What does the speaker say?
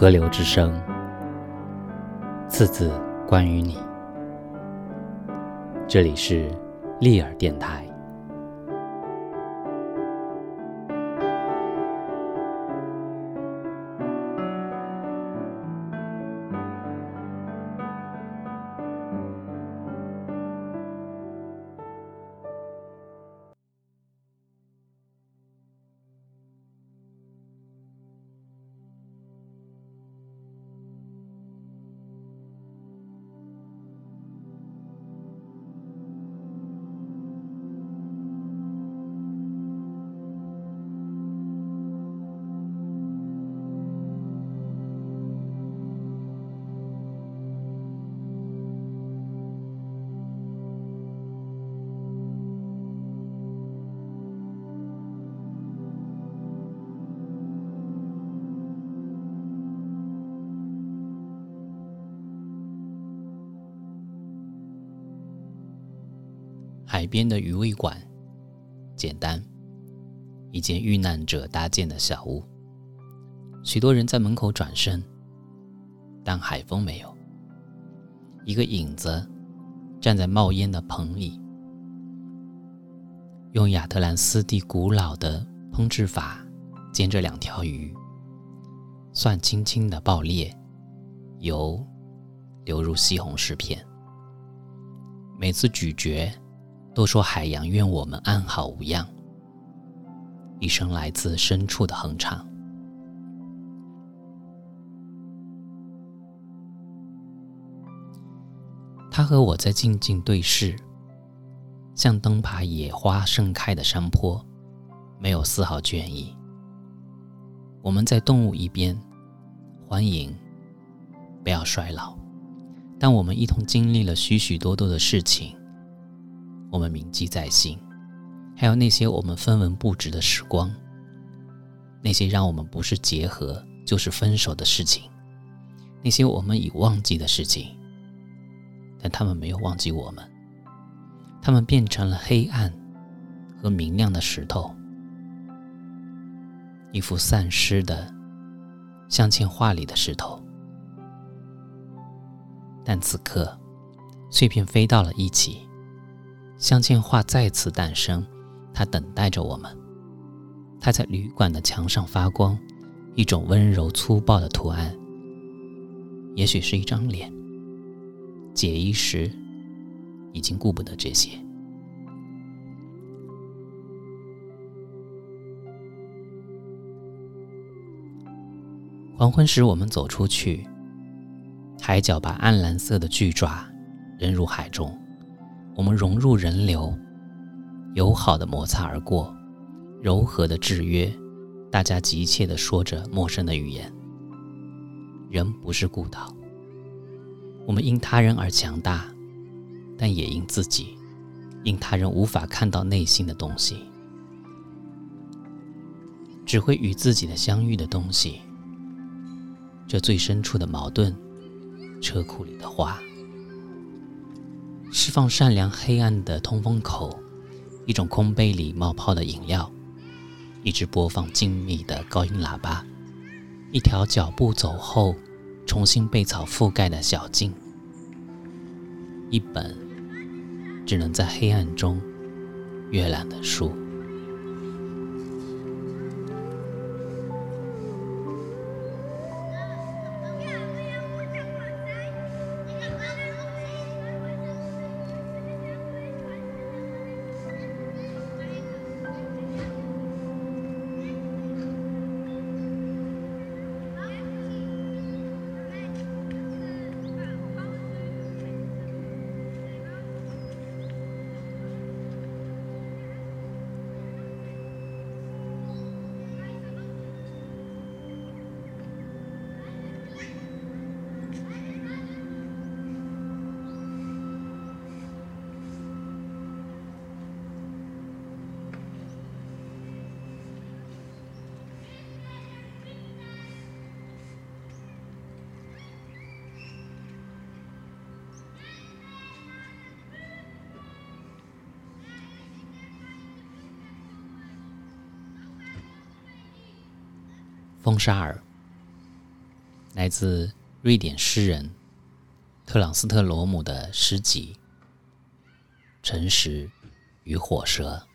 河流之声，次次关于你。这里是利尔电台。海边的鱼味馆，简单，一间遇难者搭建的小屋。许多人在门口转身，但海风没有。一个影子站在冒烟的棚里，用亚特兰斯地古老的烹制法煎着两条鱼，蒜轻轻的爆裂，油流入西红柿片。每次咀嚼。都说海洋愿我们安好无恙，一声来自深处的哼唱。他和我在静静对视，像灯爬野花盛开的山坡，没有丝毫倦意。我们在动物一边，欢迎，不要衰老。但我们一同经历了许许多多的事情。我们铭记在心，还有那些我们分文不值的时光，那些让我们不是结合就是分手的事情，那些我们已忘记的事情，但他们没有忘记我们，他们变成了黑暗和明亮的石头，一副散失的镶嵌画里的石头，但此刻碎片飞到了一起。镶嵌画再次诞生，它等待着我们。它在旅馆的墙上发光，一种温柔粗暴的图案。也许是一张脸。解衣时，已经顾不得这些。黄昏时，我们走出去，海角把暗蓝色的巨爪扔入海中。我们融入人流，友好的摩擦而过，柔和的制约，大家急切地说着陌生的语言。人不是孤岛，我们因他人而强大，但也因自己，因他人无法看到内心的东西，只会与自己的相遇的东西，这最深处的矛盾，车库里的花。释放善良黑暗的通风口，一种空杯里冒泡的饮料，一只播放静谧的高音喇叭，一条脚步走后重新被草覆盖的小径，一本只能在黑暗中阅览的书。风沙儿，来自瑞典诗人特朗斯特罗姆的诗集《诚实与火舌》。